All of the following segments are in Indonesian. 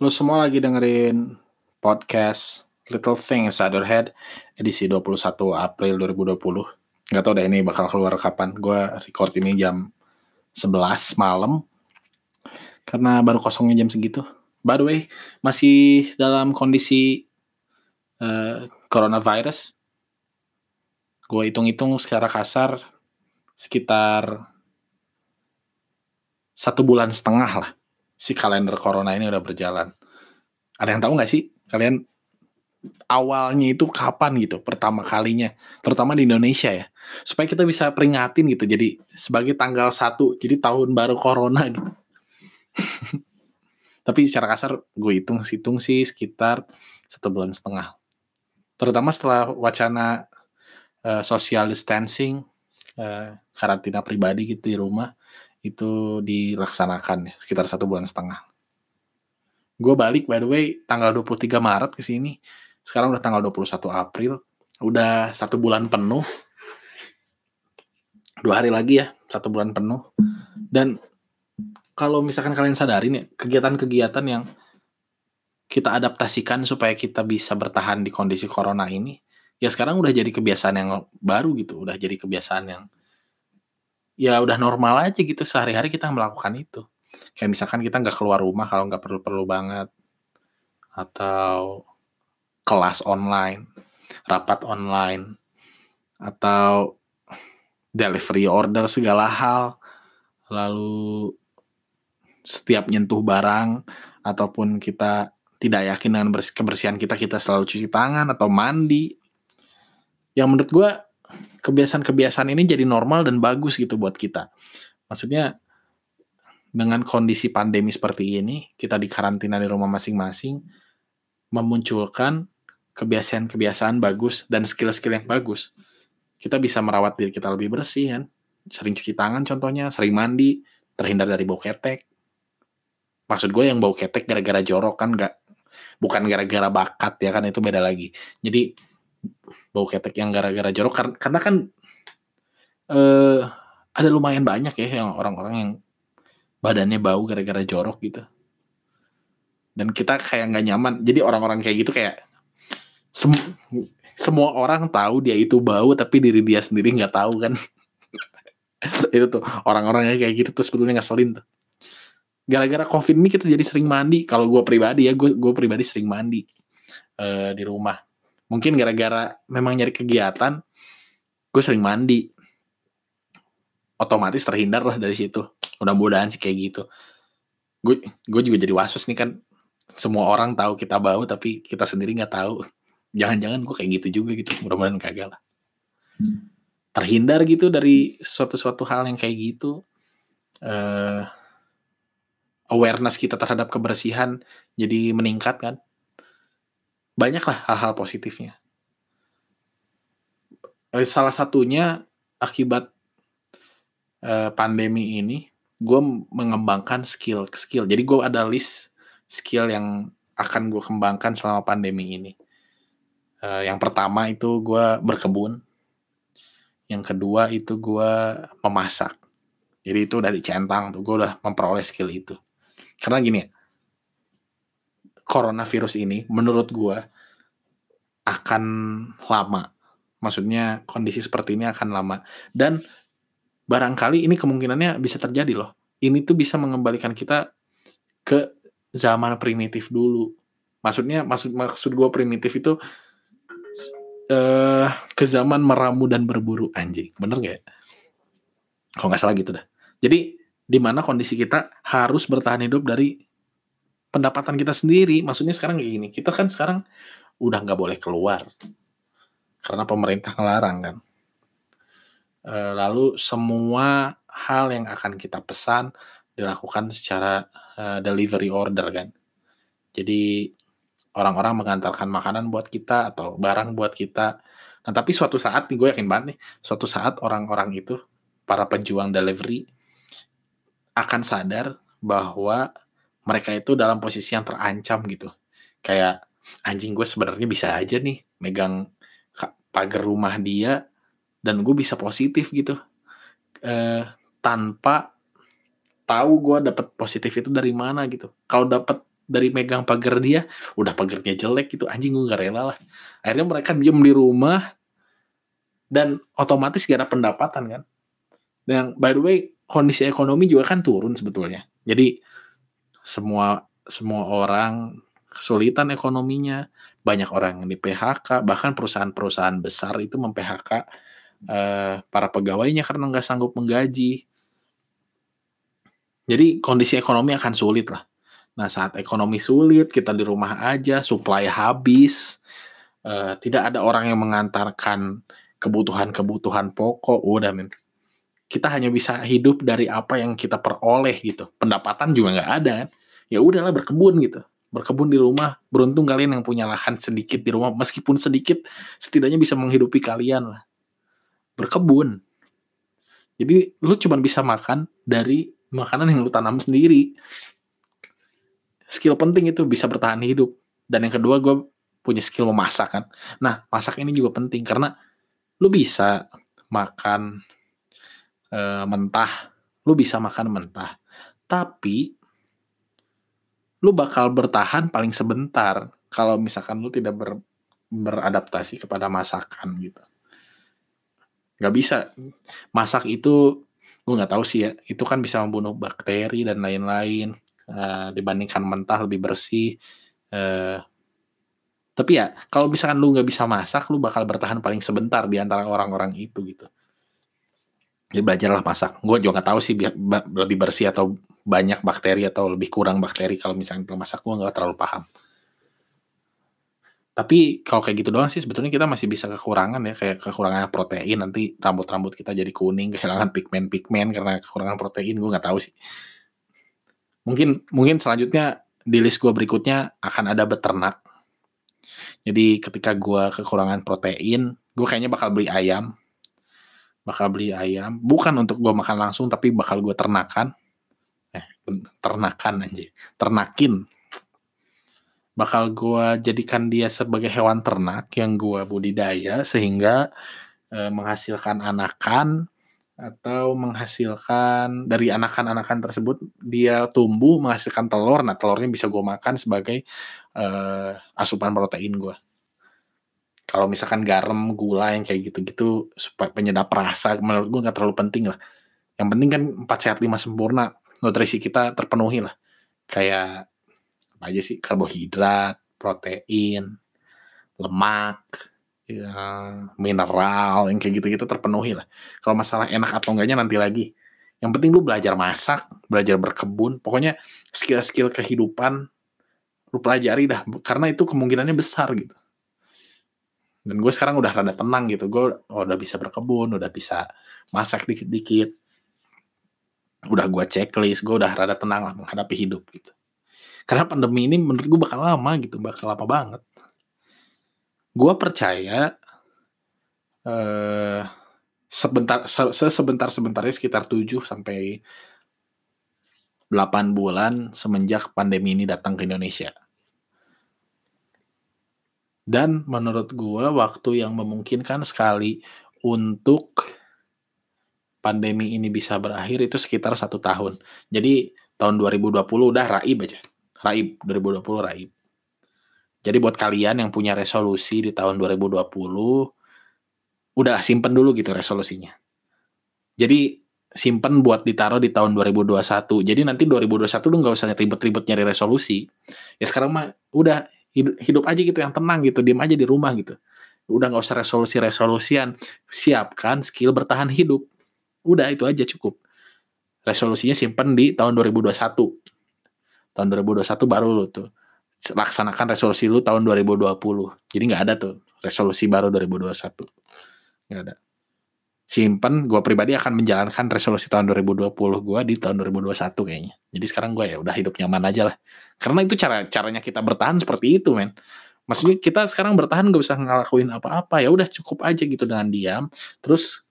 Lo semua lagi dengerin podcast Little Things Your Head edisi 21 April 2020. Gak tau deh ini bakal keluar kapan. Gue record ini jam 11 malam. Karena baru kosongnya jam segitu. By the way, masih dalam kondisi uh, coronavirus. Gue hitung-hitung secara kasar sekitar satu bulan setengah lah si kalender corona ini udah berjalan. Ada yang tahu nggak sih kalian awalnya itu kapan gitu pertama kalinya, terutama di Indonesia ya, supaya kita bisa peringatin gitu. Jadi sebagai tanggal satu, jadi tahun baru corona gitu. Tapi secara kasar gue hitung-hitung sih sekitar satu bulan setengah. Terutama setelah wacana uh, social distancing, uh, karantina pribadi gitu di rumah, itu dilaksanakan ya, sekitar satu bulan setengah. Gue balik by the way tanggal 23 Maret ke sini. Sekarang udah tanggal 21 April. Udah satu bulan penuh. Dua hari lagi ya, satu bulan penuh. Dan kalau misalkan kalian sadarin ya, kegiatan-kegiatan yang kita adaptasikan supaya kita bisa bertahan di kondisi corona ini, ya sekarang udah jadi kebiasaan yang baru gitu, udah jadi kebiasaan yang ya udah normal aja gitu sehari-hari kita melakukan itu. Kayak misalkan kita nggak keluar rumah kalau nggak perlu-perlu banget. Atau kelas online, rapat online, atau delivery order segala hal. Lalu setiap nyentuh barang ataupun kita tidak yakin dengan kebersihan kita, kita selalu cuci tangan atau mandi. Yang menurut gue kebiasaan-kebiasaan ini jadi normal dan bagus gitu buat kita. Maksudnya dengan kondisi pandemi seperti ini, kita di karantina di rumah masing-masing, memunculkan kebiasaan-kebiasaan bagus dan skill-skill yang bagus. Kita bisa merawat diri kita lebih bersih kan. Sering cuci tangan contohnya, sering mandi, terhindar dari bau ketek. Maksud gue yang bau ketek gara-gara jorok kan gak, bukan gara-gara bakat ya kan itu beda lagi. Jadi bau ketek yang gara-gara jorok karena, kan eh, ada lumayan banyak ya yang orang-orang yang badannya bau gara-gara jorok gitu. Dan kita kayak nggak nyaman. Jadi orang-orang kayak gitu kayak sem semua orang tahu dia itu bau tapi diri dia sendiri nggak tahu kan. Itu tuh orang-orang yang kayak gitu tuh sebetulnya ngeselin tuh. Gara-gara covid ini kita jadi sering mandi. Kalau gue pribadi ya gue gue pribadi sering mandi uh, di rumah mungkin gara-gara memang nyari kegiatan gue sering mandi. Otomatis terhindar lah dari situ. Mudah-mudahan sih kayak gitu. Gue gue juga jadi wasus nih kan. Semua orang tahu kita bau tapi kita sendiri nggak tahu. Jangan-jangan gue kayak gitu juga gitu. Mudah-mudahan kagak lah. Terhindar gitu dari suatu-suatu hal yang kayak gitu uh, awareness kita terhadap kebersihan jadi meningkat kan banyaklah hal-hal positifnya. Eh, salah satunya akibat uh, pandemi ini, gue mengembangkan skill-skill. Jadi gue ada list skill yang akan gue kembangkan selama pandemi ini. Uh, yang pertama itu gue berkebun. Yang kedua itu gue memasak. Jadi itu dari centang tuh gue udah memperoleh skill itu. Karena gini ya, coronavirus ini menurut gue akan lama. Maksudnya kondisi seperti ini akan lama. Dan barangkali ini kemungkinannya bisa terjadi loh. Ini tuh bisa mengembalikan kita ke zaman primitif dulu. Maksudnya maksud maksud gue primitif itu uh, ke zaman meramu dan berburu anjing. Bener gak ya? Kalau nggak salah gitu dah. Jadi di mana kondisi kita harus bertahan hidup dari pendapatan kita sendiri. Maksudnya sekarang kayak gini, kita kan sekarang udah nggak boleh keluar karena pemerintah ngelarang kan. E, lalu semua hal yang akan kita pesan dilakukan secara e, delivery order kan. Jadi orang-orang mengantarkan makanan buat kita atau barang buat kita. Nah tapi suatu saat nih gue yakin banget nih, suatu saat orang-orang itu para pejuang delivery akan sadar bahwa mereka itu dalam posisi yang terancam gitu. Kayak anjing gue sebenarnya bisa aja nih megang pagar rumah dia dan gue bisa positif gitu. Eh, tanpa tahu gue dapet positif itu dari mana gitu. Kalau dapet dari megang pagar dia, udah pagarnya jelek gitu, anjing gue gak rela lah. Akhirnya mereka diem di rumah dan otomatis gak ada pendapatan kan. Dan by the way, kondisi ekonomi juga kan turun sebetulnya. Jadi semua semua orang kesulitan ekonominya, banyak orang yang di PHK, bahkan perusahaan-perusahaan besar itu mem-PHK eh, para pegawainya karena nggak sanggup menggaji. Jadi kondisi ekonomi akan sulit lah. Nah saat ekonomi sulit, kita di rumah aja, supply habis, eh, tidak ada orang yang mengantarkan kebutuhan-kebutuhan pokok, udah men. Kita hanya bisa hidup dari apa yang kita peroleh gitu. Pendapatan juga nggak ada kan. Ya udahlah berkebun gitu berkebun di rumah. Beruntung kalian yang punya lahan sedikit di rumah, meskipun sedikit, setidaknya bisa menghidupi kalian lah. Berkebun. Jadi lu cuma bisa makan dari makanan yang lu tanam sendiri. Skill penting itu bisa bertahan hidup. Dan yang kedua gue punya skill memasak kan. Nah masak ini juga penting karena lu bisa makan e, mentah, lu bisa makan mentah. Tapi lu bakal bertahan paling sebentar kalau misalkan lu tidak ber, beradaptasi kepada masakan gitu. Gak bisa. Masak itu gue nggak tahu sih ya. Itu kan bisa membunuh bakteri dan lain-lain. Uh, dibandingkan mentah lebih bersih. Uh, tapi ya kalau misalkan lu nggak bisa masak, lu bakal bertahan paling sebentar di antara orang-orang itu gitu. Jadi belajarlah masak. Gue juga nggak tahu sih lebih bersih atau banyak bakteri atau lebih kurang bakteri kalau misalnya kita masak gue nggak terlalu paham. Tapi kalau kayak gitu doang sih sebetulnya kita masih bisa kekurangan ya kayak kekurangan protein. Nanti rambut-rambut kita jadi kuning kehilangan pigmen-pigmen karena kekurangan protein gue nggak tahu sih. Mungkin mungkin selanjutnya di list gue berikutnya akan ada beternak. Jadi ketika gue kekurangan protein gue kayaknya bakal beli ayam bakal beli ayam. Bukan untuk gue makan langsung tapi bakal gue ternakan. Ternakan aja ternakin. Bakal gue jadikan dia sebagai hewan ternak yang gue budidaya sehingga e, menghasilkan anakan atau menghasilkan dari anakan-anakan tersebut dia tumbuh menghasilkan telur. Nah telurnya bisa gue makan sebagai e, asupan protein gue kalau misalkan garam gula yang kayak gitu-gitu supaya penyedap rasa menurut gue nggak terlalu penting lah yang penting kan empat sehat lima sempurna nutrisi kita terpenuhi lah. Kayak apa aja sih karbohidrat, protein, lemak, ya, mineral yang kayak gitu-gitu terpenuhi lah. Kalau masalah enak atau enggaknya nanti lagi. Yang penting lu belajar masak, belajar berkebun, pokoknya skill-skill kehidupan lu pelajari dah karena itu kemungkinannya besar gitu. Dan gue sekarang udah rada tenang gitu, gue udah bisa berkebun, udah bisa masak dikit-dikit, udah gue checklist, gue udah rada tenang lah menghadapi hidup gitu. Karena pandemi ini menurut gue bakal lama gitu, bakal lama banget. Gue percaya eh, sebentar se sebentar sebentarnya sekitar 7 sampai 8 bulan semenjak pandemi ini datang ke Indonesia. Dan menurut gue waktu yang memungkinkan sekali untuk pandemi ini bisa berakhir itu sekitar satu tahun. Jadi tahun 2020 udah raib aja. Raib, 2020 raib. Jadi buat kalian yang punya resolusi di tahun 2020, udah simpen dulu gitu resolusinya. Jadi simpen buat ditaruh di tahun 2021. Jadi nanti 2021 lu nggak usah ribet-ribet nyari resolusi. Ya sekarang mah udah hidup, hidup aja gitu yang tenang gitu, diem aja di rumah gitu. Udah nggak usah resolusi-resolusian. Siapkan skill bertahan hidup. Udah itu aja cukup. Resolusinya simpen di tahun 2021. Tahun 2021 baru lu tuh laksanakan resolusi lu tahun 2020. Jadi nggak ada tuh resolusi baru 2021. Nggak ada. Simpen, gue pribadi akan menjalankan resolusi tahun 2020 gue di tahun 2021 kayaknya. Jadi sekarang gue ya udah hidup nyaman aja lah. Karena itu cara caranya kita bertahan seperti itu, men. Maksudnya kita sekarang bertahan gak usah ngelakuin apa-apa ya udah cukup aja gitu dengan diam. Terus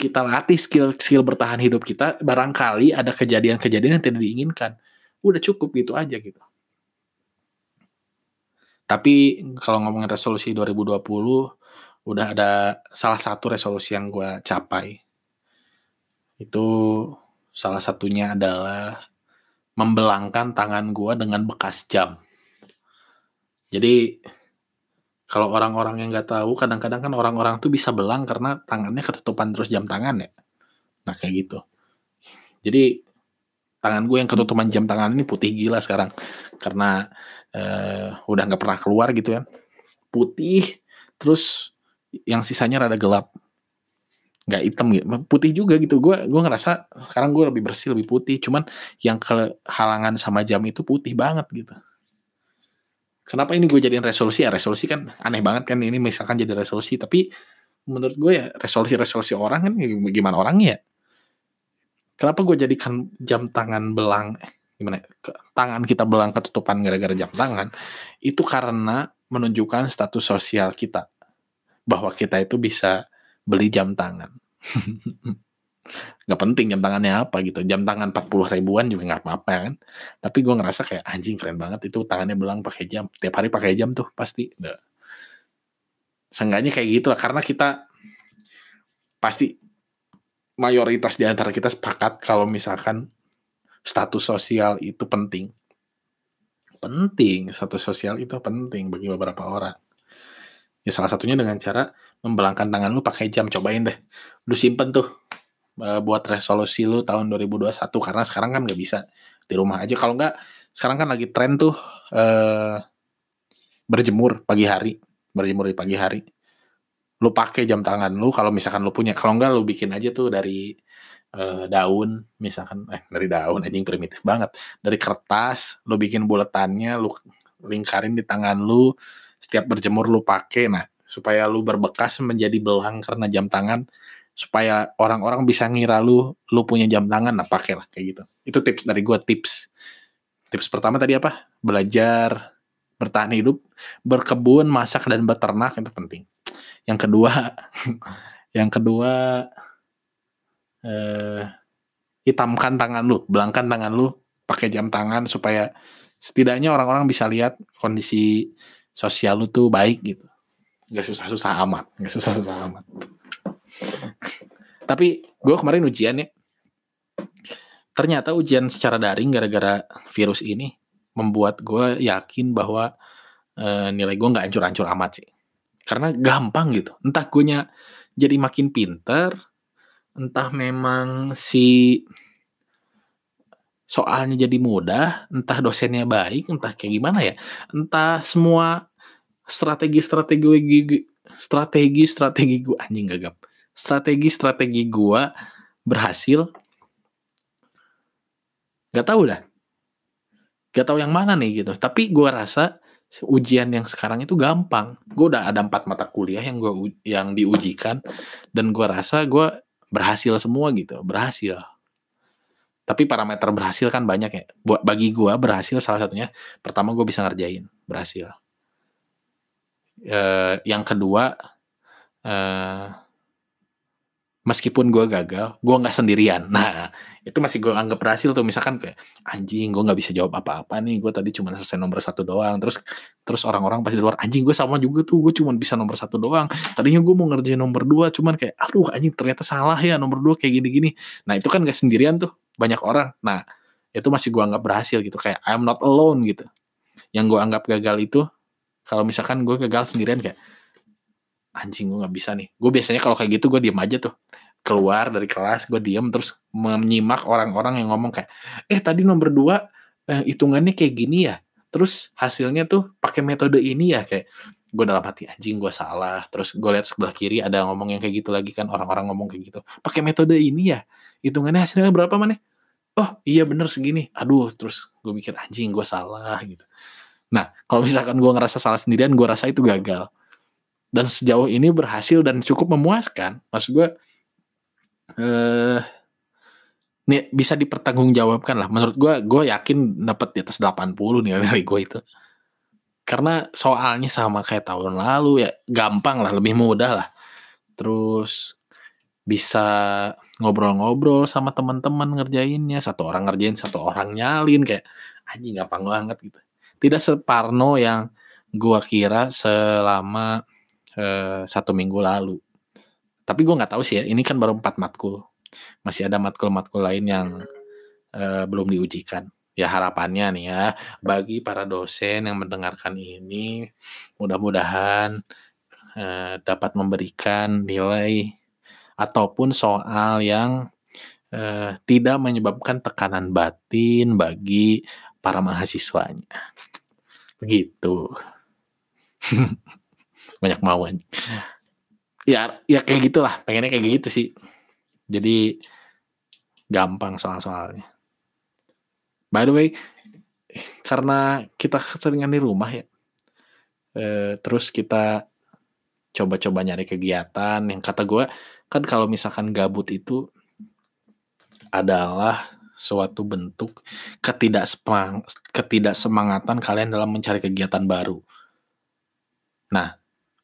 kita latih skill-skill bertahan hidup kita, barangkali ada kejadian-kejadian yang tidak diinginkan. Udah cukup gitu aja gitu. Tapi kalau ngomongin resolusi 2020, udah ada salah satu resolusi yang gue capai. Itu Salah satunya adalah membelangkan tangan gue dengan bekas jam. Jadi kalau orang-orang yang nggak tahu, kadang-kadang kan orang-orang tuh bisa belang karena tangannya ketutupan terus jam tangan ya. Nah kayak gitu. Jadi tangan gue yang ketutupan jam tangan ini putih gila sekarang karena uh, udah nggak pernah keluar gitu kan. Putih, terus yang sisanya rada gelap nggak hitam gitu. Putih juga gitu. Gue gue ngerasa sekarang gue lebih bersih lebih putih. Cuman yang kehalangan sama jam itu putih banget gitu. Kenapa ini gue jadiin resolusi? Ya resolusi kan aneh banget kan. Ini misalkan jadi resolusi. Tapi menurut gue ya resolusi-resolusi orang kan gimana orangnya ya? Kenapa gue jadikan jam tangan belang gimana ya, tangan kita belang ketutupan gara-gara jam tangan? Itu karena menunjukkan status sosial kita. Bahwa kita itu bisa beli jam tangan. Gak penting jam tangannya apa gitu. Jam tangan 40 ribuan juga gak apa-apa kan. Tapi gue ngerasa kayak anjing keren banget itu tangannya belang pakai jam. Tiap hari pakai jam tuh pasti. Nah. Seenggaknya kayak gitu lah. Karena kita pasti mayoritas di antara kita sepakat kalau misalkan status sosial itu penting. Penting, status sosial itu penting bagi beberapa orang. Ya salah satunya dengan cara membelangkan tangan lu pakai jam. Cobain deh. Lu simpen tuh e, buat resolusi lu tahun 2021 karena sekarang kan nggak bisa di rumah aja. Kalau nggak sekarang kan lagi tren tuh uh, berjemur pagi hari, berjemur di pagi hari. Lu pakai jam tangan lu kalau misalkan lu punya. Kalau nggak lu bikin aja tuh dari uh, daun misalkan eh dari daun anjing primitif banget. Dari kertas lu bikin buletannya, lu lingkarin di tangan lu setiap berjemur lu pakai nah supaya lu berbekas menjadi belang karena jam tangan supaya orang-orang bisa ngira lu lu punya jam tangan nah pakailah kayak gitu. Itu tips dari gue tips. Tips pertama tadi apa? Belajar bertahan hidup berkebun masak dan beternak itu penting. Yang kedua yang kedua eh, hitamkan tangan lu belangkan tangan lu pakai jam tangan supaya setidaknya orang-orang bisa lihat kondisi sosial lu tuh baik gitu. Nggak susah-susah amat nggak susah-susah amat. Tapi gue kemarin ujian ya. Ternyata ujian secara daring gara-gara virus ini membuat gue yakin bahwa e, nilai gue nggak hancur-hancur amat sih. Karena gampang gitu. Entah gue jadi makin pinter entah memang si soalnya jadi mudah, entah dosennya baik, entah kayak gimana ya, entah semua strategi-strategi strategi-strategi gue anjing gagap, strategi-strategi gue berhasil, Gak tahu dah, gak tahu yang mana nih gitu. Tapi gue rasa ujian yang sekarang itu gampang. Gue udah ada empat mata kuliah yang gue yang diujikan dan gue rasa gue berhasil semua gitu, berhasil tapi parameter berhasil kan banyak ya. Buat bagi gue berhasil salah satunya pertama gue bisa ngerjain berhasil. Uh, yang kedua uh, meskipun gue gagal, gue nggak sendirian. Nah itu masih gue anggap berhasil tuh. Misalkan kayak anjing gue nggak bisa jawab apa-apa nih. Gue tadi cuma selesai nomor satu doang. Terus terus orang-orang pasti di luar anjing gue sama juga tuh. Gue cuma bisa nomor satu doang. Tadinya gue mau ngerjain nomor dua, cuman kayak aduh anjing ternyata salah ya nomor dua kayak gini-gini. Nah itu kan gak sendirian tuh banyak orang. Nah, itu masih gue anggap berhasil gitu. Kayak I'm not alone gitu. Yang gue anggap gagal itu, kalau misalkan gue gagal sendirian kayak, anjing gue gak bisa nih. Gue biasanya kalau kayak gitu gue diem aja tuh. Keluar dari kelas, gue diem terus menyimak orang-orang yang ngomong kayak, eh tadi nomor dua eh, hitungannya kayak gini ya. Terus hasilnya tuh pakai metode ini ya kayak gue dalam hati anjing gue salah. Terus gue lihat sebelah kiri ada ngomong yang kayak gitu lagi kan orang-orang ngomong kayak gitu. Pakai metode ini ya? Hitungannya hasilnya berapa mana oh iya bener segini. Aduh terus gue mikir anjing gue salah gitu. Nah kalau misalkan gue ngerasa salah sendirian gue rasa itu gagal. Dan sejauh ini berhasil dan cukup memuaskan maksud gue eh nih bisa dipertanggungjawabkan lah. Menurut gue gue yakin dapat di atas 80 nih dari gue itu karena soalnya sama kayak tahun lalu ya gampang lah, lebih mudah lah. Terus bisa ngobrol-ngobrol sama teman-teman ngerjainnya, satu orang ngerjain, satu orang nyalin kayak anjing gampang banget gitu. Tidak separno yang gua kira selama eh, satu minggu lalu. Tapi gua nggak tahu sih ya, ini kan baru empat matkul. masih ada matkul-matkul lain yang uh, belum diujikan. Ya harapannya nih ya bagi para dosen yang mendengarkan ini mudah-mudahan uh, dapat memberikan nilai ataupun soal yang uh, tidak menyebabkan tekanan batin bagi para mahasiswanya. Begitu. Banyak mauan. Ya ya kayak gitulah, pengennya kayak gitu sih. Jadi gampang soal-soalnya. By the way, karena kita keseringan di rumah ya, e, terus kita coba-coba nyari kegiatan yang kata gue kan kalau misalkan gabut itu adalah suatu bentuk ketidaksemang ketidaksemangatan kalian dalam mencari kegiatan baru. Nah,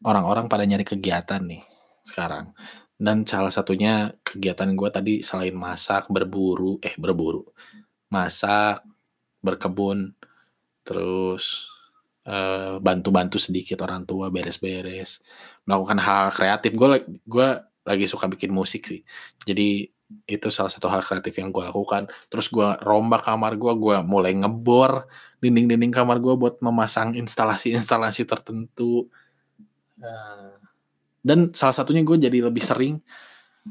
orang-orang pada nyari kegiatan nih sekarang. Dan salah satunya kegiatan gue tadi selain masak, berburu, eh berburu, masak, berkebun, terus eh, bantu-bantu sedikit orang tua beres-beres, melakukan hal kreatif. Gue gue lagi suka bikin musik sih. Jadi itu salah satu hal kreatif yang gue lakukan. Terus gue rombak kamar gue, gue mulai ngebor dinding-dinding kamar gue buat memasang instalasi-instalasi tertentu. Uh, dan salah satunya gue jadi lebih sering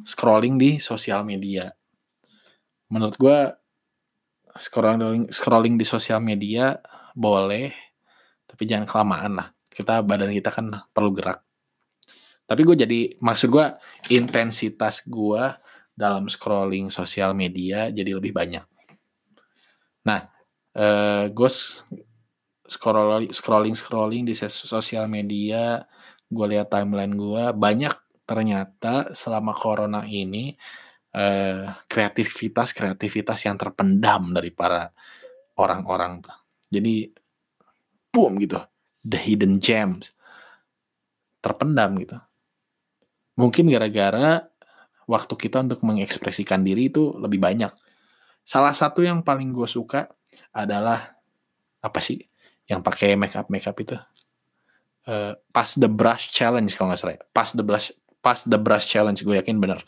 scrolling di sosial media. Menurut gue scrolling scrolling di sosial media boleh tapi jangan kelamaan lah. Kita badan kita kan perlu gerak. Tapi gue jadi maksud gue intensitas gue dalam scrolling sosial media jadi lebih banyak. Nah eh, gue scrolling scrolling scrolling di sosial media gue lihat timeline gue banyak ternyata selama corona ini Eh, kreativitas kreativitas yang terpendam dari para orang-orang. Jadi boom gitu, the hidden gems terpendam gitu. Mungkin gara-gara waktu kita untuk mengekspresikan diri itu lebih banyak. Salah satu yang paling gue suka adalah apa sih yang pakai make up make up itu uh, pas the brush challenge kalau nggak salah ya. the brush pas the brush challenge gue yakin bener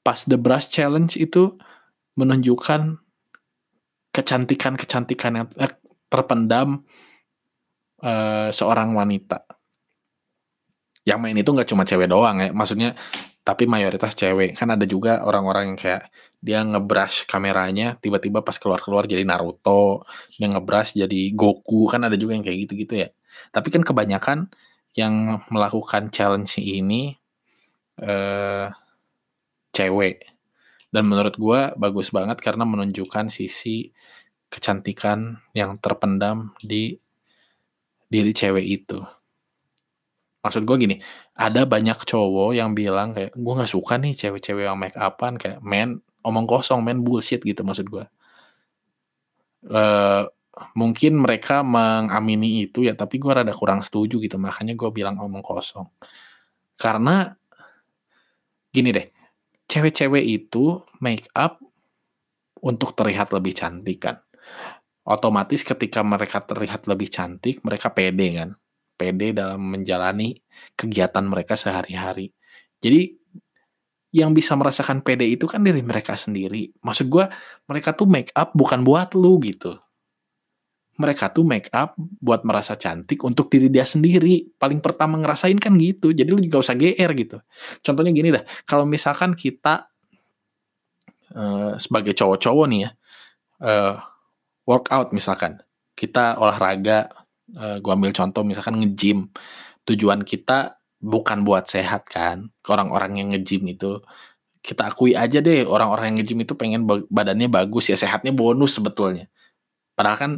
pas The Brush Challenge itu menunjukkan kecantikan-kecantikan yang eh, terpendam uh, seorang wanita. Yang main itu nggak cuma cewek doang ya, maksudnya tapi mayoritas cewek. Kan ada juga orang-orang yang kayak dia ngebrush kameranya, tiba-tiba pas keluar-keluar jadi Naruto, dia ngebrush jadi Goku, kan ada juga yang kayak gitu-gitu ya. Tapi kan kebanyakan yang melakukan challenge ini eh, cewek. Dan menurut gue bagus banget karena menunjukkan sisi kecantikan yang terpendam di diri cewek itu. Maksud gue gini, ada banyak cowok yang bilang kayak gue nggak suka nih cewek-cewek yang make upan kayak men omong kosong, men bullshit gitu maksud gue. Uh, mungkin mereka mengamini itu ya, tapi gue rada kurang setuju gitu, makanya gue bilang omong kosong. Karena gini deh, cewek-cewek itu make up untuk terlihat lebih cantik kan. Otomatis ketika mereka terlihat lebih cantik, mereka pede kan. Pede dalam menjalani kegiatan mereka sehari-hari. Jadi yang bisa merasakan pede itu kan diri mereka sendiri. Maksud gue, mereka tuh make up bukan buat lu gitu mereka tuh make up buat merasa cantik untuk diri dia sendiri. Paling pertama ngerasain kan gitu. Jadi lu juga usah GR gitu. Contohnya gini dah, kalau misalkan kita uh, sebagai cowok-cowok nih ya, uh, workout misalkan, kita olahraga, uh, gua ambil contoh misalkan nge-gym, tujuan kita bukan buat sehat kan, orang-orang yang nge-gym itu kita akui aja deh orang-orang yang nge-gym itu pengen badannya bagus ya sehatnya bonus sebetulnya. Padahal kan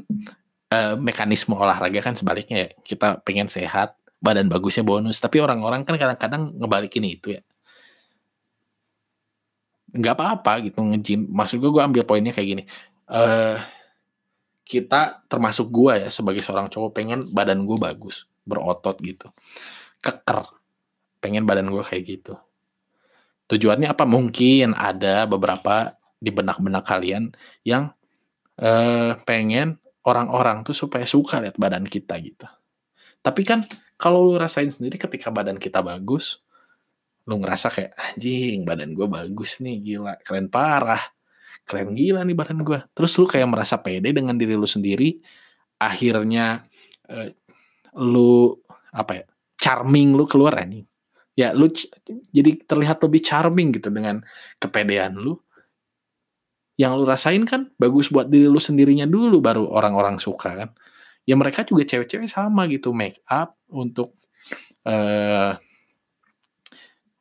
uh, mekanisme olahraga kan sebaliknya ya. Kita pengen sehat badan bagusnya bonus. Tapi orang-orang kan kadang-kadang ngebalikin itu ya. Nggak apa-apa gitu ngejim maksud gue gue ambil poinnya kayak gini. Uh, kita termasuk gue ya sebagai seorang cowok pengen badan gue bagus berotot gitu. Keker. Pengen badan gue kayak gitu. Tujuannya apa? Mungkin ada beberapa di benak-benak kalian yang uh, pengen orang-orang tuh supaya suka lihat badan kita gitu. Tapi kan kalau lu rasain sendiri ketika badan kita bagus, lu ngerasa kayak anjing badan gue bagus nih gila keren parah keren gila nih badan gue terus lu kayak merasa pede dengan diri lu sendiri akhirnya uh, lu apa ya charming lu keluar anjing. Ya lu jadi terlihat lebih charming gitu dengan kepedean lu yang lu rasain kan bagus buat diri lu sendirinya dulu baru orang-orang suka kan. Ya mereka juga cewek-cewek sama gitu make up untuk uh,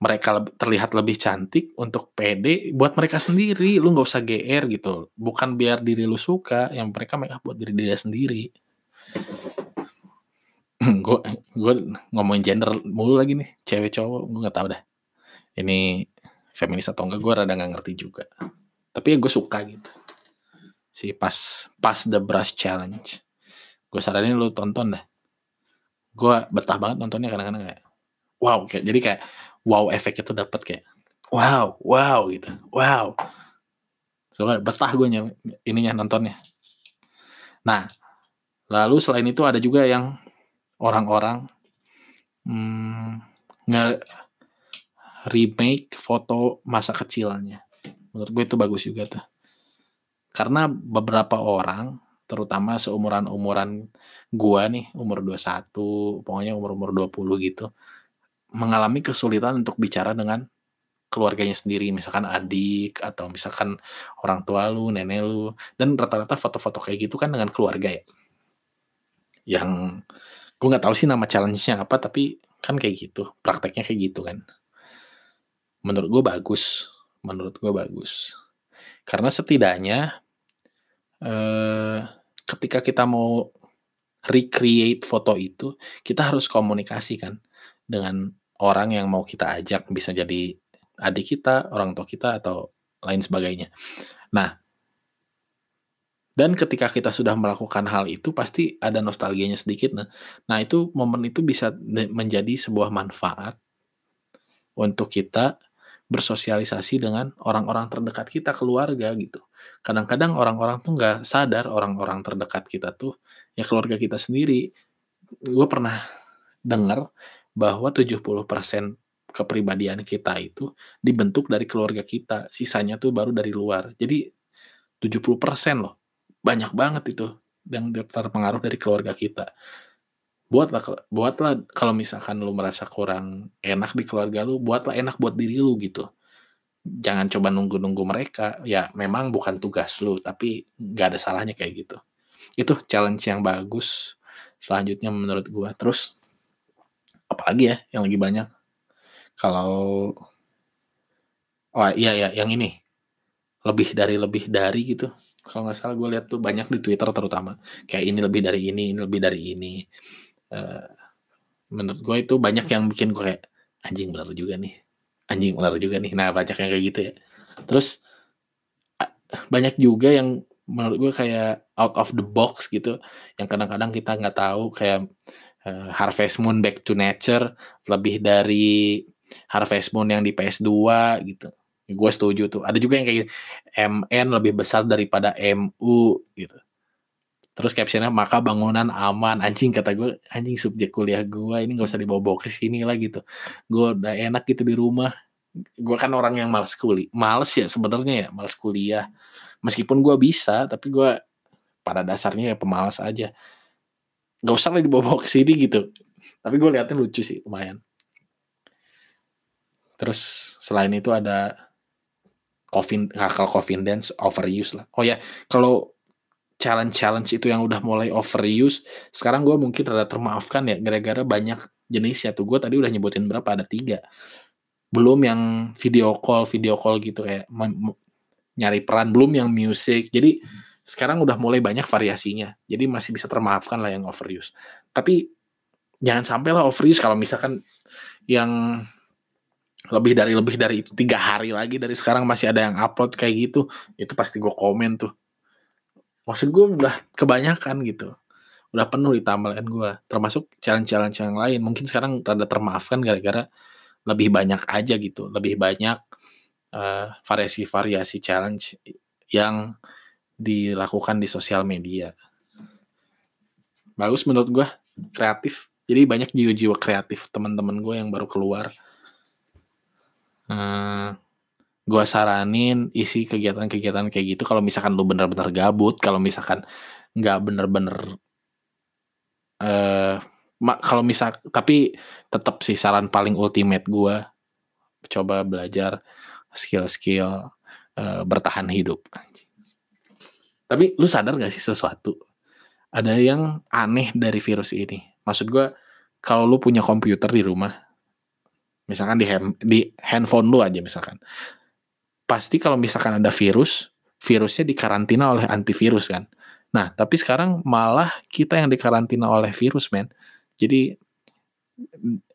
mereka terlihat lebih cantik untuk pede buat mereka sendiri. Lu nggak usah gr gitu. Bukan biar diri lu suka yang mereka make up buat diri dia sendiri. Gue gue ngomongin gender mulu lagi nih cewek cowok gue nggak tahu dah. Ini feminis atau enggak gue rada nggak ngerti juga tapi ya gue suka gitu. Si pas pas the brush challenge. Gue saranin lu tonton dah gue betah banget nontonnya kadang-kadang kayak wow kayak jadi kayak wow efeknya tuh dapat kayak wow wow gitu. Wow. Soalnya betah gue ininya nontonnya. Nah lalu selain itu ada juga yang orang-orang hmm, nge remake foto masa kecilnya menurut gue itu bagus juga tuh karena beberapa orang terutama seumuran-umuran gua nih umur 21 pokoknya umur-umur 20 gitu mengalami kesulitan untuk bicara dengan keluarganya sendiri, misalkan adik atau misalkan orang tua lu, nenek lu, dan rata-rata foto-foto kayak gitu kan dengan keluarga ya. Yang gue nggak tahu sih nama challenge-nya apa, tapi kan kayak gitu, prakteknya kayak gitu kan. Menurut gue bagus, menurut gue bagus, karena setidaknya eh, ketika kita mau recreate foto itu, kita harus komunikasi kan dengan orang yang mau kita ajak bisa jadi adik kita, orang tua kita atau lain sebagainya. Nah, dan ketika kita sudah melakukan hal itu pasti ada nostalgianya sedikit nah. Nah, itu momen itu bisa menjadi sebuah manfaat untuk kita bersosialisasi dengan orang-orang terdekat kita, keluarga gitu. Kadang-kadang orang-orang tuh nggak sadar orang-orang terdekat kita tuh ya keluarga kita sendiri. Gue pernah dengar bahwa 70% kepribadian kita itu dibentuk dari keluarga kita, sisanya tuh baru dari luar. Jadi 70% loh. Banyak banget itu yang terpengaruh dari keluarga kita. Buatlah buatlah kalau misalkan lu merasa kurang enak di keluarga lu, buatlah enak buat diri lu gitu. Jangan coba nunggu-nunggu mereka. Ya memang bukan tugas lu, tapi nggak ada salahnya kayak gitu. Itu challenge yang bagus. Selanjutnya menurut gua. Terus apalagi ya yang lagi banyak kalau oh iya ya yang ini lebih dari lebih dari gitu kalau nggak salah gue lihat tuh banyak di Twitter terutama kayak ini lebih dari ini ini lebih dari ini uh, menurut gue itu banyak yang bikin gue kayak anjing benar juga nih anjing benar juga nih nah banyak yang kayak gitu ya terus banyak juga yang menurut gue kayak out of the box gitu yang kadang-kadang kita nggak tahu kayak uh, Harvest Moon Back to Nature lebih dari Harvest Moon yang di PS2 gitu. Gue setuju tuh. Ada juga yang kayak. MN lebih besar daripada MU gitu. Terus captionnya maka bangunan aman anjing kata gue anjing subjek kuliah gue ini gak usah dibawa-bawa ke sini lah gitu. Gue udah enak gitu di rumah. Gue kan orang yang males kuliah, males ya sebenarnya ya males kuliah. Meskipun gue bisa tapi gue pada dasarnya ya pemalas aja nggak usah lah dibawa-bawa ke sini gitu tapi gue liatnya lucu sih lumayan terus selain itu ada coffin kakal coffin dance overuse lah oh ya kalau challenge challenge itu yang udah mulai overuse sekarang gue mungkin rada termaafkan ya gara-gara banyak jenisnya tuh gue tadi udah nyebutin berapa ada tiga belum yang video call video call gitu kayak nyari peran belum yang music jadi sekarang udah mulai banyak variasinya. Jadi masih bisa termaafkan lah yang overuse. Tapi jangan sampai lah overuse kalau misalkan yang lebih dari lebih dari itu tiga hari lagi dari sekarang masih ada yang upload kayak gitu itu pasti gue komen tuh maksud gue udah kebanyakan gitu udah penuh di timeline gue termasuk challenge-challenge yang lain mungkin sekarang rada termaafkan gara-gara lebih banyak aja gitu lebih banyak uh, variasi-variasi challenge yang dilakukan di sosial media. Bagus menurut gue, kreatif. Jadi banyak jiwa-jiwa kreatif teman-teman gue yang baru keluar. eh, gua saranin isi kegiatan-kegiatan kayak gitu kalau misalkan lu bener-bener gabut, kalau misalkan nggak bener-bener eh kalau misal tapi tetap sih saran paling ultimate gua coba belajar skill-skill uh, bertahan hidup. Tapi lu sadar gak sih sesuatu? Ada yang aneh dari virus ini. Maksud gue, kalau lu punya komputer di rumah, misalkan di, hand, di handphone lu aja misalkan, pasti kalau misalkan ada virus, virusnya dikarantina oleh antivirus kan. Nah, tapi sekarang malah kita yang dikarantina oleh virus, men. Jadi,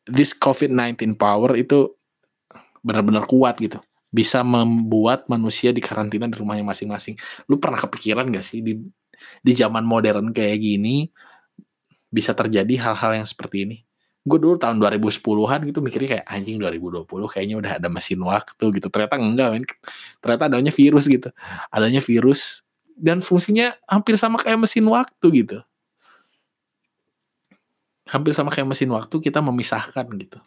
this COVID-19 power itu benar-benar kuat gitu bisa membuat manusia di karantina di rumahnya masing-masing. Lu pernah kepikiran gak sih di di zaman modern kayak gini bisa terjadi hal-hal yang seperti ini? Gue dulu tahun 2010-an gitu mikirnya kayak anjing 2020 kayaknya udah ada mesin waktu gitu. Ternyata enggak men. Ternyata adanya virus gitu. Adanya virus dan fungsinya hampir sama kayak mesin waktu gitu. Hampir sama kayak mesin waktu kita memisahkan gitu.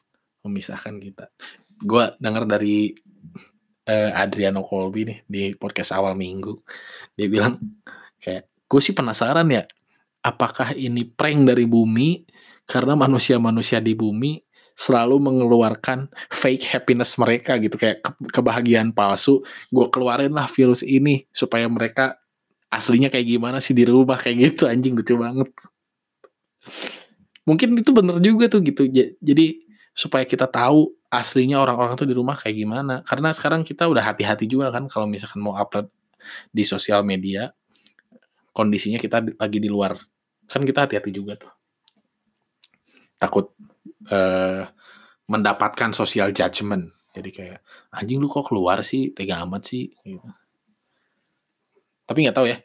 Memisahkan kita. Gue denger dari uh, Adriano Colby nih di podcast awal minggu. Dia bilang kayak gue sih penasaran ya apakah ini prank dari bumi karena manusia-manusia di bumi selalu mengeluarkan fake happiness mereka gitu kayak ke kebahagiaan palsu gue keluarin lah virus ini supaya mereka aslinya kayak gimana sih di rumah kayak gitu anjing lucu banget mungkin itu bener juga tuh gitu jadi supaya kita tahu aslinya orang-orang tuh di rumah kayak gimana. Karena sekarang kita udah hati-hati juga kan kalau misalkan mau upload di sosial media, kondisinya kita lagi di luar. Kan kita hati-hati juga tuh. Takut uh, mendapatkan social judgment. Jadi kayak, anjing lu kok keluar sih, tega amat sih. Gitu. Tapi nggak tahu ya.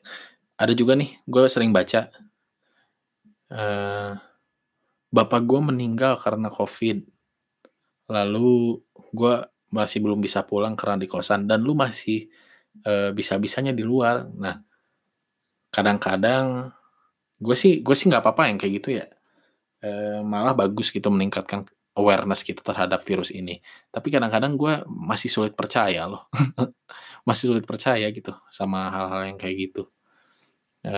Ada juga nih, gue sering baca. Uh, bapak gue meninggal karena COVID lalu gue masih belum bisa pulang karena di kosan dan lu masih e, bisa-bisanya di luar nah kadang-kadang gue sih gue sih nggak apa-apa yang kayak gitu ya e, malah bagus gitu meningkatkan awareness kita terhadap virus ini. Tapi kadang-kadang gue masih sulit percaya loh. Masih sulit percaya gitu sama hal-hal yang kayak gitu. E,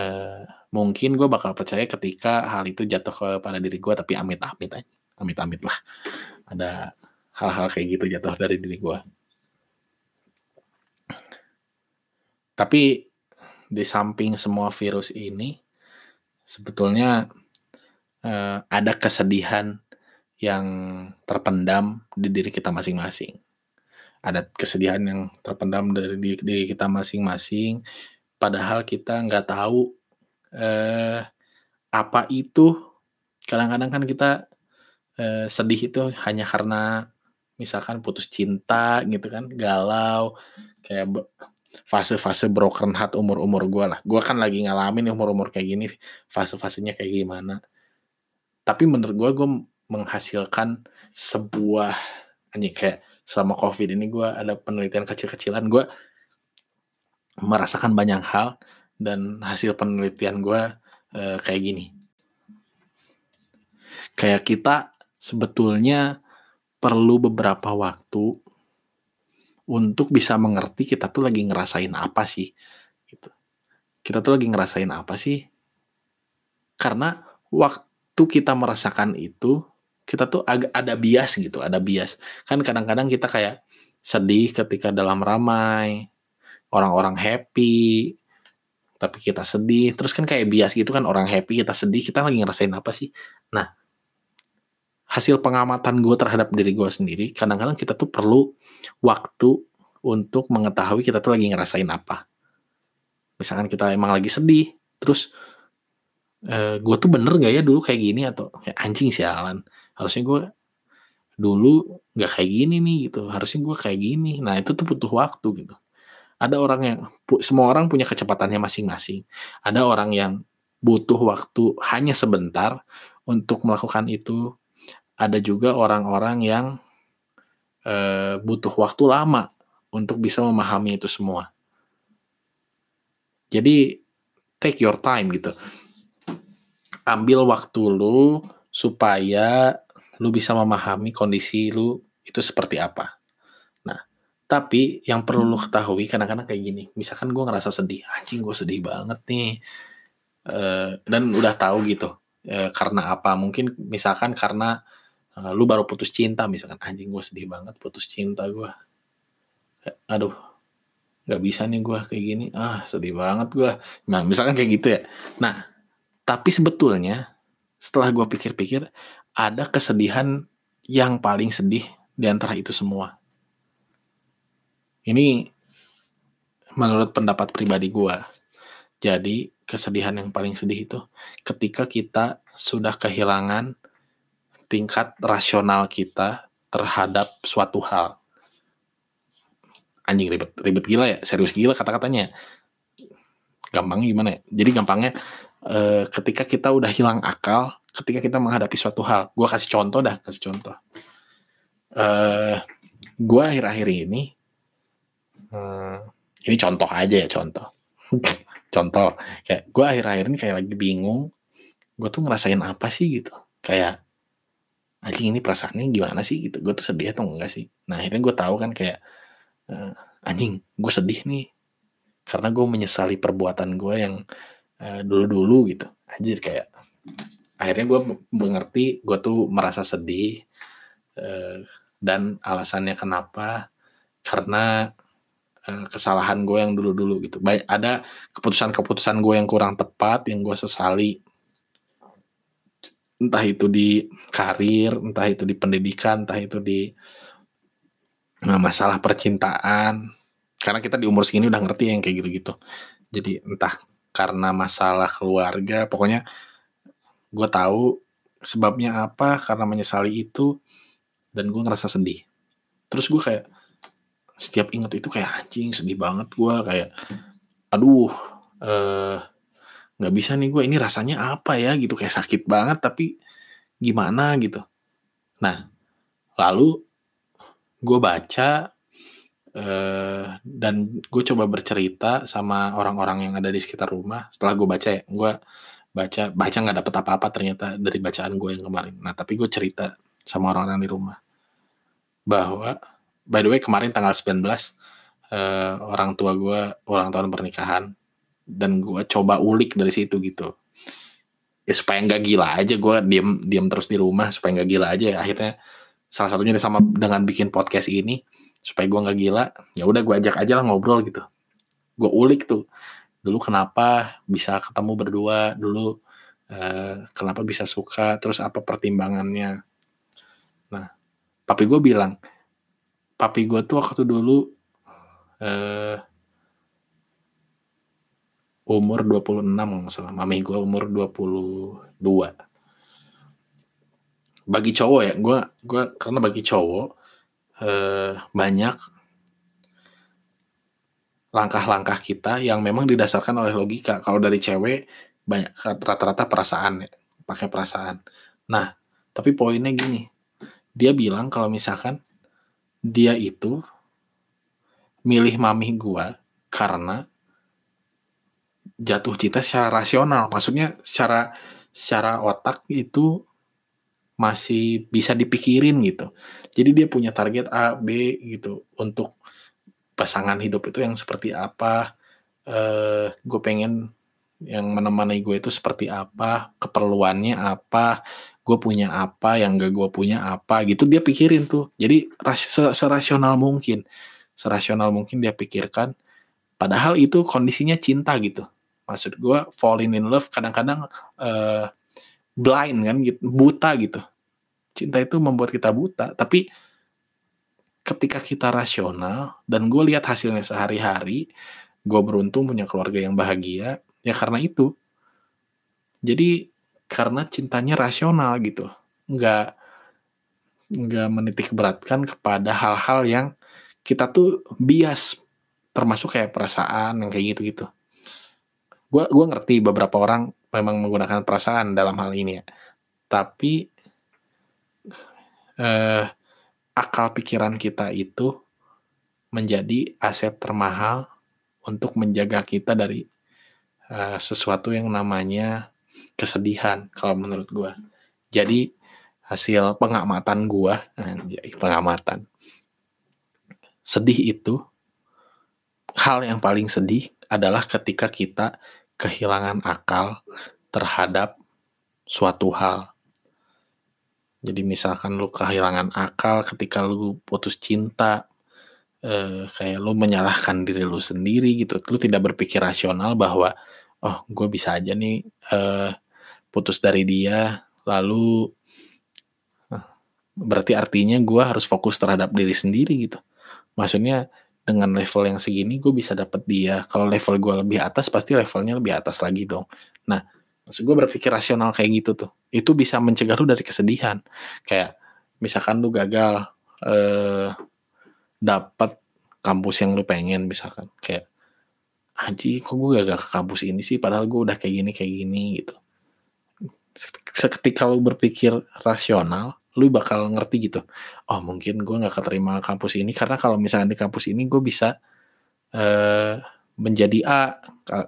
mungkin gue bakal percaya ketika hal itu jatuh kepada diri gue tapi amit-amit aja. Amit-amit lah. Ada hal-hal kayak gitu jatuh dari diri gue. Tapi di samping semua virus ini, sebetulnya eh, ada kesedihan yang terpendam di diri kita masing-masing. Ada kesedihan yang terpendam dari diri kita masing-masing, padahal kita nggak tahu eh, apa itu. Kadang-kadang kan kita eh, sedih itu hanya karena misalkan putus cinta gitu kan, galau, kayak fase-fase broken heart umur-umur gue lah. Gue kan lagi ngalamin umur-umur kayak gini, fase-fasenya kayak gimana. Tapi menurut gue, gue menghasilkan sebuah, anjing kayak selama covid ini gue ada penelitian kecil-kecilan, gue merasakan banyak hal dan hasil penelitian gue eh, kayak gini. Kayak kita sebetulnya perlu beberapa waktu untuk bisa mengerti kita tuh lagi ngerasain apa sih gitu. Kita tuh lagi ngerasain apa sih? Karena waktu kita merasakan itu, kita tuh agak ada bias gitu, ada bias. Kan kadang-kadang kita kayak sedih ketika dalam ramai, orang-orang happy, tapi kita sedih. Terus kan kayak bias gitu kan orang happy, kita sedih, kita lagi ngerasain apa sih? Nah, hasil pengamatan gue terhadap diri gue sendiri, kadang-kadang kita tuh perlu waktu untuk mengetahui kita tuh lagi ngerasain apa. Misalkan kita emang lagi sedih, terus e, gue tuh bener gak ya dulu kayak gini atau kayak anjing sialan. Harusnya gue dulu gak kayak gini nih gitu. Harusnya gue kayak gini. Nah itu tuh butuh waktu gitu. Ada orang yang semua orang punya kecepatannya masing-masing. Ada orang yang butuh waktu hanya sebentar untuk melakukan itu ada juga orang-orang yang e, butuh waktu lama untuk bisa memahami itu semua. Jadi take your time gitu. Ambil waktu lu supaya lu bisa memahami kondisi lu itu seperti apa. Nah, Tapi yang perlu lo ketahui kadang-kadang kayak gini, misalkan gue ngerasa sedih, anjing gue sedih banget nih, uh, dan udah tahu gitu uh, karena apa? Mungkin misalkan karena uh, lu baru putus cinta, misalkan anjing gue sedih banget putus cinta gue, aduh nggak bisa nih gue kayak gini, ah sedih banget gue. Nah misalkan kayak gitu ya. Nah tapi sebetulnya setelah gue pikir-pikir ada kesedihan yang paling sedih di antara itu semua. Ini menurut pendapat pribadi gue. Jadi kesedihan yang paling sedih itu ketika kita sudah kehilangan tingkat rasional kita terhadap suatu hal. Anjing ribet, ribet gila ya, serius gila kata-katanya. Gampang gimana ya? Jadi gampangnya eh, ketika kita udah hilang akal, ketika kita menghadapi suatu hal. Gue kasih contoh dah, kasih contoh. Eh, gue akhir-akhir ini, hmm, ini contoh aja ya contoh. contoh kayak gue akhir-akhir ini kayak lagi bingung. Gue tuh ngerasain apa sih gitu? Kayak anjing ini perasaannya gimana sih? Gitu. Gue tuh sedih atau enggak sih? Nah akhirnya gue tahu kan kayak uh, anjing gue sedih nih. Karena gue menyesali perbuatan gue yang uh, dulu-dulu gitu anjir kayak akhirnya gue mengerti gue tuh merasa sedih uh, dan alasannya kenapa karena Eh, kesalahan gue yang dulu-dulu gitu. Baik ada keputusan-keputusan gue yang kurang tepat yang gue sesali. Entah itu di karir, entah itu di pendidikan, entah itu di nah, masalah percintaan. Karena kita di umur segini udah ngerti yang kayak gitu-gitu. Jadi entah karena masalah keluarga, pokoknya gue tahu sebabnya apa karena menyesali itu dan gue ngerasa sedih. Terus gue kayak setiap inget itu kayak anjing sedih banget gue kayak aduh eh nggak bisa nih gue ini rasanya apa ya gitu kayak sakit banget tapi gimana gitu nah lalu gue baca eh, dan gue coba bercerita sama orang-orang yang ada di sekitar rumah. Setelah gue baca ya gue baca baca nggak dapet apa-apa ternyata dari bacaan gue yang kemarin. Nah tapi gue cerita sama orang-orang di rumah bahwa by the way kemarin tanggal 19 uh, eh, orang tua gue ulang tahun pernikahan dan gue coba ulik dari situ gitu. Ya supaya nggak gila aja gue diem diem terus di rumah supaya nggak gila aja ya. akhirnya salah satunya sama dengan bikin podcast ini supaya gue nggak gila ya udah gue ajak aja lah ngobrol gitu gue ulik tuh dulu kenapa bisa ketemu berdua dulu uh, kenapa bisa suka terus apa pertimbangannya nah papi gue bilang papi gue tuh waktu dulu eh, umur 26 nggak salah. Mami gue umur 22. Bagi cowok ya, gue gua karena bagi cowok eh, banyak langkah-langkah kita yang memang didasarkan oleh logika. Kalau dari cewek banyak rata-rata perasaan ya, pakai perasaan. Nah, tapi poinnya gini. Dia bilang kalau misalkan dia itu milih mami gua karena jatuh cinta secara rasional. Maksudnya secara secara otak itu masih bisa dipikirin gitu. Jadi dia punya target A, B gitu untuk pasangan hidup itu yang seperti apa. Eh, gue pengen yang menemani gue itu seperti apa, keperluannya apa, gue punya apa yang gak gue punya apa gitu dia pikirin tuh jadi serasional mungkin serasional mungkin dia pikirkan padahal itu kondisinya cinta gitu maksud gue falling in love kadang-kadang uh, blind kan gitu buta gitu. Cinta itu membuat kita buta tapi ketika kita rasional dan gue lihat hasilnya sehari-hari gue beruntung punya keluarga yang bahagia ya karena itu. Jadi karena cintanya rasional gitu nggak nggak menitik beratkan kepada hal-hal yang kita tuh bias termasuk kayak perasaan yang kayak gitu gitu gue gua ngerti beberapa orang memang menggunakan perasaan dalam hal ini ya tapi eh, akal pikiran kita itu menjadi aset termahal untuk menjaga kita dari uh, sesuatu yang namanya kesedihan kalau menurut gue. Jadi hasil pengamatan gue, pengamatan sedih itu hal yang paling sedih adalah ketika kita kehilangan akal terhadap suatu hal. Jadi misalkan lu kehilangan akal ketika lu putus cinta, eh, kayak lu menyalahkan diri lu sendiri gitu. Lu tidak berpikir rasional bahwa oh gue bisa aja nih eh, putus dari dia, lalu eh, berarti artinya gue harus fokus terhadap diri sendiri gitu. Maksudnya dengan level yang segini gue bisa dapet dia. Kalau level gue lebih atas pasti levelnya lebih atas lagi dong. Nah Maksud gue berpikir rasional kayak gitu tuh. Itu bisa mencegah lu dari kesedihan. Kayak misalkan lu gagal eh, dapat kampus yang lu pengen misalkan. Kayak Aji kok gue gagal ke kampus ini sih padahal gue udah kayak gini kayak gini gitu. Seketika lu berpikir rasional, lu bakal ngerti gitu. Oh mungkin gue gak keterima kampus ini karena kalau misalnya di kampus ini gue bisa eh, menjadi A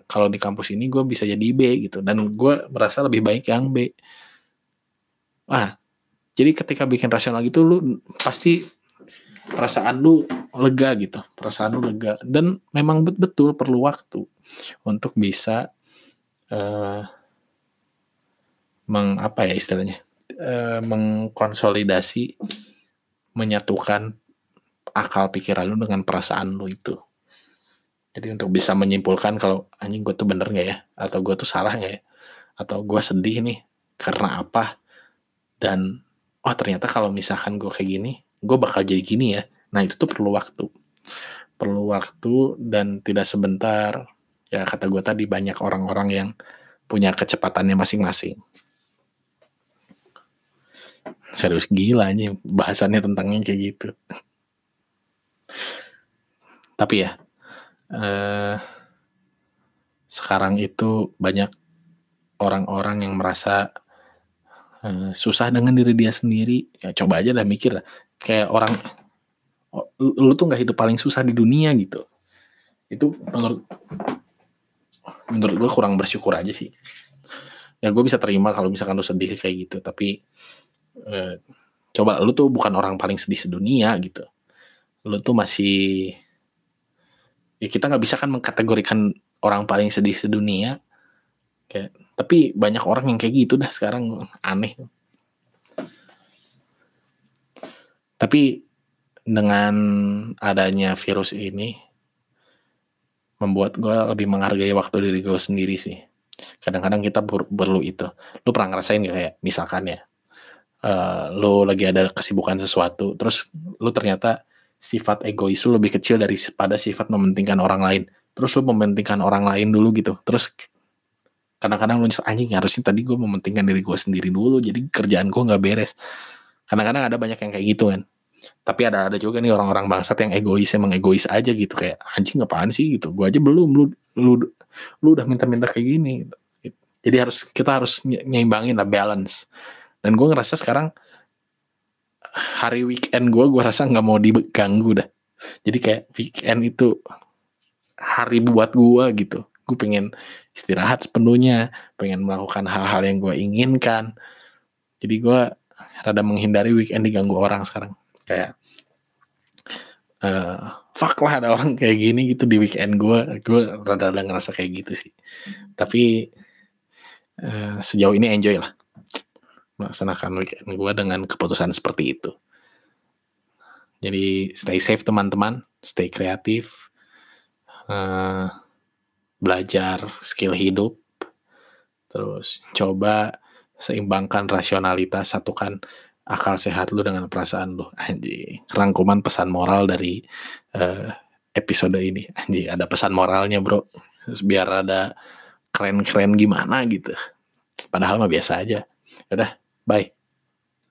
kalau di kampus ini gue bisa jadi B gitu dan gue merasa lebih baik yang B ah jadi ketika bikin rasional gitu lu pasti perasaan lu lega gitu perasaan lu lega dan memang betul perlu waktu untuk bisa uh, meng apa ya istilahnya uh, mengkonsolidasi menyatukan akal pikiran lu dengan perasaan lu itu jadi untuk bisa menyimpulkan kalau anjing gue tuh bener nggak ya, atau gue tuh salah nggak ya, atau gue sedih nih karena apa, dan oh ternyata kalau misalkan gue kayak gini, gue bakal jadi gini ya. Nah itu tuh perlu waktu, perlu waktu dan tidak sebentar. Ya kata gue tadi banyak orang-orang yang punya kecepatannya masing-masing. Serius gila nih bahasannya tentangnya kayak gitu. Tapi ya, eh, sekarang itu banyak orang-orang yang merasa eh, susah dengan diri dia sendiri. Ya coba aja lah mikir kayak orang oh, lu, lu tuh nggak hidup paling susah di dunia gitu. Itu menurut menurut gue kurang bersyukur aja sih. Ya gue bisa terima kalau misalkan lu sedih kayak gitu, tapi eh, coba lu tuh bukan orang paling sedih sedunia gitu. Lu tuh masih ya kita nggak bisa kan mengkategorikan orang paling sedih sedunia. Kayak tapi banyak orang yang kayak gitu dah sekarang aneh. Tapi dengan adanya virus ini membuat gue lebih menghargai waktu diri gue sendiri sih. Kadang-kadang kita perlu itu. Lu pernah ngerasain gak kayak misalkan ya uh, lu lagi ada kesibukan sesuatu terus lu ternyata sifat egois lu lebih kecil daripada sifat mementingkan orang lain. Terus lu mementingkan orang lain dulu gitu. Terus kadang-kadang lu nyesel anjing harusnya tadi gue mementingkan diri gue sendiri dulu jadi kerjaan gue nggak beres. Kadang-kadang ada banyak yang kayak gitu kan. Tapi ada ada juga nih orang-orang bangsat yang egois emang egois aja gitu kayak anjing apaan sih gitu. Gue aja belum lu lu lu udah minta-minta kayak gini. Gitu. Jadi harus kita harus nyimbangin lah balance. Dan gue ngerasa sekarang hari weekend gue gue rasa nggak mau diganggu dah. Jadi kayak weekend itu hari buat gue gitu. Gue pengen istirahat sepenuhnya pengen melakukan hal-hal yang gue inginkan. Jadi gue rada menghindari weekend diganggu orang sekarang. Kayak uh, fuck lah ada orang kayak gini gitu di weekend gue gue rada rada ngerasa kayak gitu sih. Tapi uh, sejauh ini enjoy lah melaksanakan weekend gue dengan keputusan seperti itu. Jadi stay safe teman-teman, stay kreatif, uh, belajar skill hidup, terus coba seimbangkan rasionalitas, satukan akal sehat lu dengan perasaan lu. Anji, rangkuman pesan moral dari uh, episode ini. Anji, ada pesan moralnya bro, terus biar ada keren-keren gimana gitu. Padahal mah biasa aja. Udah, Bye.